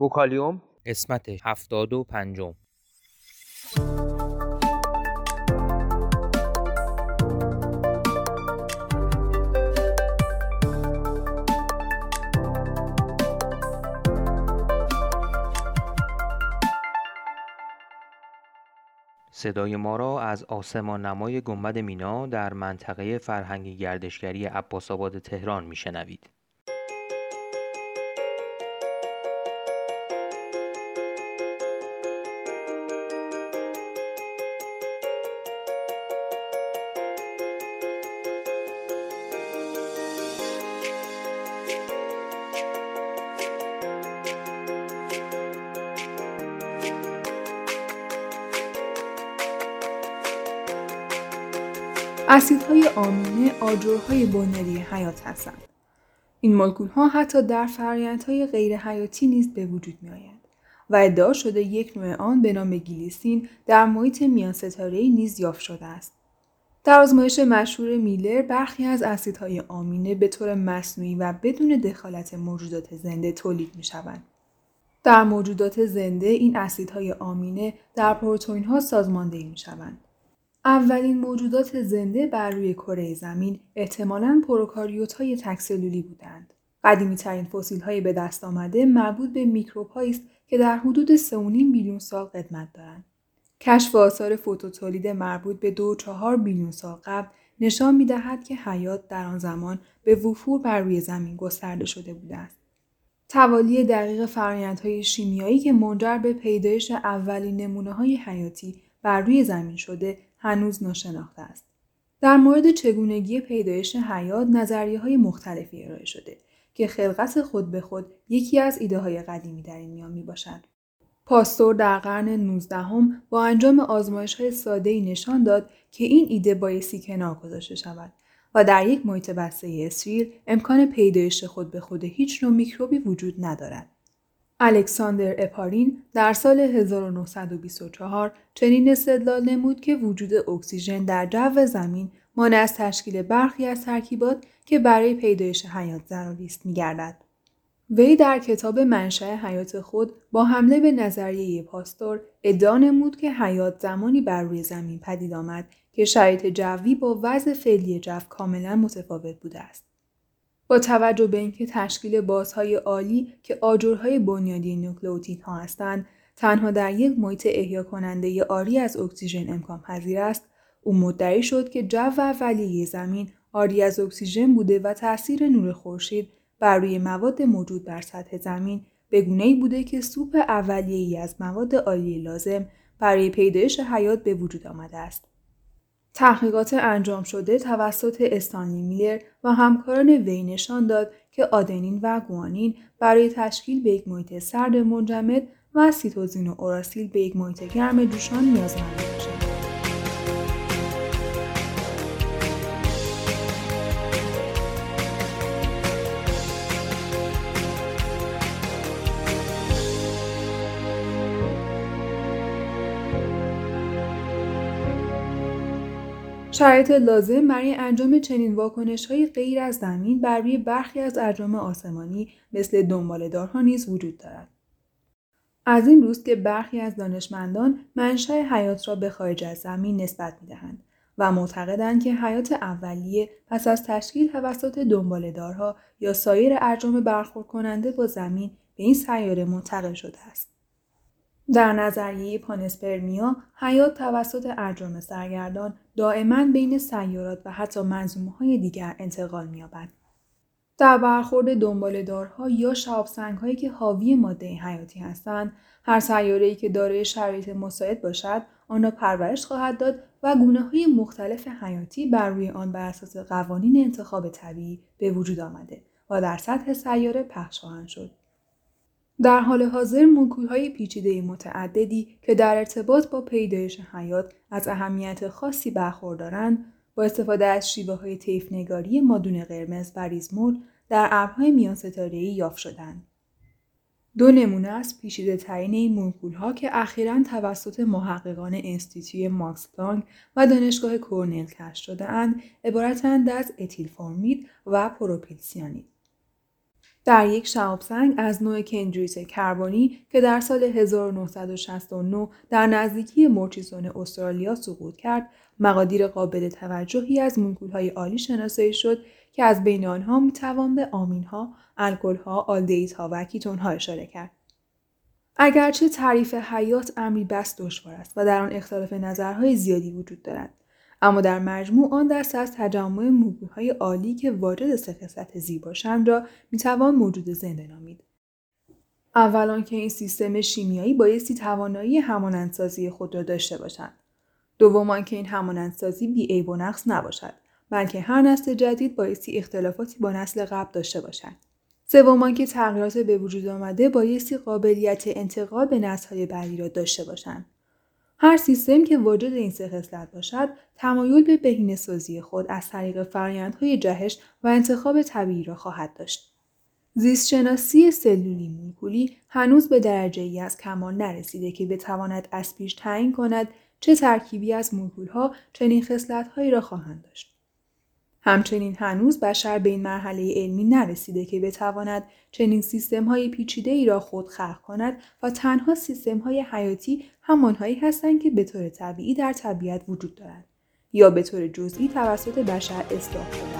بوکالیوم قسمت هفتاد و پنجم صدای ما را از آسمان نمای گنبد مینا در منطقه فرهنگی گردشگری عباس آباد تهران میشنوید. اسیدهای آمینه آجرهای بنیادی حیات هستند. این مولکول ها حتی در های غیر حیاتی نیز به وجود می آیند و ادعا شده یک نوع آن به نام گلیسین در محیط میان ستاره نیز یافت شده است. در آزمایش مشهور میلر برخی از اسیدهای آمینه به طور مصنوعی و بدون دخالت موجودات زنده تولید می شوند. در موجودات زنده این اسیدهای آمینه در پروتئین ها سازماندهی می شوند. اولین موجودات زنده بر روی کره زمین احتمالاً پروکاریوت های تکسلولی بودند. قدیمی ترین فسیل های به دست آمده مربوط به میکروب است که در حدود 3.5 بیلیون سال قدمت دارند. کشف آثار فوتوتولید مربوط به دو چهار بیلیون سال قبل نشان می دهد که حیات در آن زمان به وفور بر روی زمین گسترده شده بوده است. توالی دقیق فرایندهای شیمیایی که منجر به پیدایش اولین نمونه های حیاتی بر روی زمین شده هنوز ناشناخته است. در مورد چگونگی پیدایش حیات نظریه های مختلفی ارائه شده که خلقت خود به خود یکی از ایده های قدیمی در این میان می باشد. پاستور در قرن 19 هم با انجام آزمایش های ساده نشان داد که این ایده بایستی کنار گذاشته شود و در یک محیط بسته اسفیر امکان پیدایش خود به خود هیچ نوع میکروبی وجود ندارد. الکساندر اپارین در سال 1924 چنین استدلال نمود که وجود اکسیژن در جو زمین مانع از تشکیل برخی از ترکیبات که برای پیدایش حیات ضروری است میگردد. وی در کتاب منشأ حیات خود با حمله به نظریه پاستور ادعا نمود که حیات زمانی بر روی زمین پدید آمد که شرایط جوی با وضع فعلی جو کاملا متفاوت بوده است. با توجه به اینکه تشکیل بازهای عالی که آجرهای بنیادی ها هستند تنها در یک محیط احیا کننده آری از اکسیژن امکان پذیر است او مدعی شد که جو اولیه زمین آری از اکسیژن بوده و تاثیر نور خورشید بر روی مواد موجود بر سطح زمین به ای بوده که سوپ اولیه‌ای از مواد عالی لازم برای پیدایش حیات به وجود آمده است. تحقیقات انجام شده توسط استانلی میلر و همکاران وی نشان داد که آدنین و گوانین برای تشکیل به یک محیط سرد منجمد و سیتوزین و اوراسیل به یک محیط گرم جوشان نیازمند باشند. شرایط لازم برای انجام چنین واکنش های غیر از زمین بر روی برخی از اجرام آسمانی مثل دنبالدارها نیز وجود دارد. از این روست که برخی از دانشمندان منشأ حیات را به خارج از زمین نسبت می‌دهند و معتقدند که حیات اولیه پس از تشکیل توسط دنبالدارها یا سایر اجرام برخورد کننده با زمین به این سیاره منتقل شده است. در نظریه پانسپرمیا حیات توسط اجرام سرگردان دائما بین سیارات و حتی منظومه های دیگر انتقال می‌یابد. در برخورد دنبالدارها یا هایی که حاوی ماده حیاتی هستند هر سیاره‌ای که دارای شرایط مساعد باشد آن را پرورش خواهد داد و گونه های مختلف حیاتی بر روی آن بر اساس قوانین انتخاب طبیعی به وجود آمده و در سطح سیاره پخش خواهند شد در حال حاضر های پیچیده متعددی که در ارتباط با پیدایش حیات از اهمیت خاصی برخوردارند با استفاده از شیوه های نگاری مادون قرمز و ریزمول در ابرهای میان ستاره‌ای یافت شدند. دو نمونه از پیچیده ترین این مولکول ها که اخیرا توسط محققان انستیتوی ماکس پلانک و دانشگاه کورنل کشف شده اند عبارتند از اتیل فرمات و پروپیل سیانید. در یک شهابسنگ از نوع کندریت کربونی که در سال 1969 در نزدیکی مورچیسون استرالیا سقوط کرد مقادیر قابل توجهی از های عالی شناسایی شد که از بین آنها می‌توان به آمینها، الکلها، آلدهیدها و کیتونها اشاره کرد. اگرچه تعریف حیات امری بس دشوار است و در آن اختلاف نظرهای زیادی وجود دارد اما در مجموع آن دست از تجمع های عالی که واجد سه زی باشند را می‌توان موجود زنده نامید. که این سیستم شیمیایی بایستی توانایی همانندسازی خود را داشته باشند. دوم که این همانندسازی بیعیب و نقص نباشد بلکه هر نسل جدید بایستی اختلافاتی با نسل قبل داشته باشد سوم که تغییرات به وجود آمده بایستی قابلیت انتقال به نسل‌های بعدی را داشته باشند. هر سیستم که واجد این سه خصلت باشد تمایل به بهینه سازی خود از طریق فرایندهای جهش و انتخاب طبیعی را خواهد داشت. زیستشناسی سلولی مولکولی هنوز به درجه ای از کمال نرسیده که بتواند از پیش تعیین کند چه ترکیبی از مولکولها چنین خصلتهایی را خواهند داشت. همچنین هنوز بشر به این مرحله علمی نرسیده که بتواند چنین سیستم های پیچیده ای را خود خلق کند و تنها سیستم های حیاتی همانهایی هستند که به طور طبیعی در طبیعت وجود دارند یا به طور جزئی توسط بشر اصلاح شدند.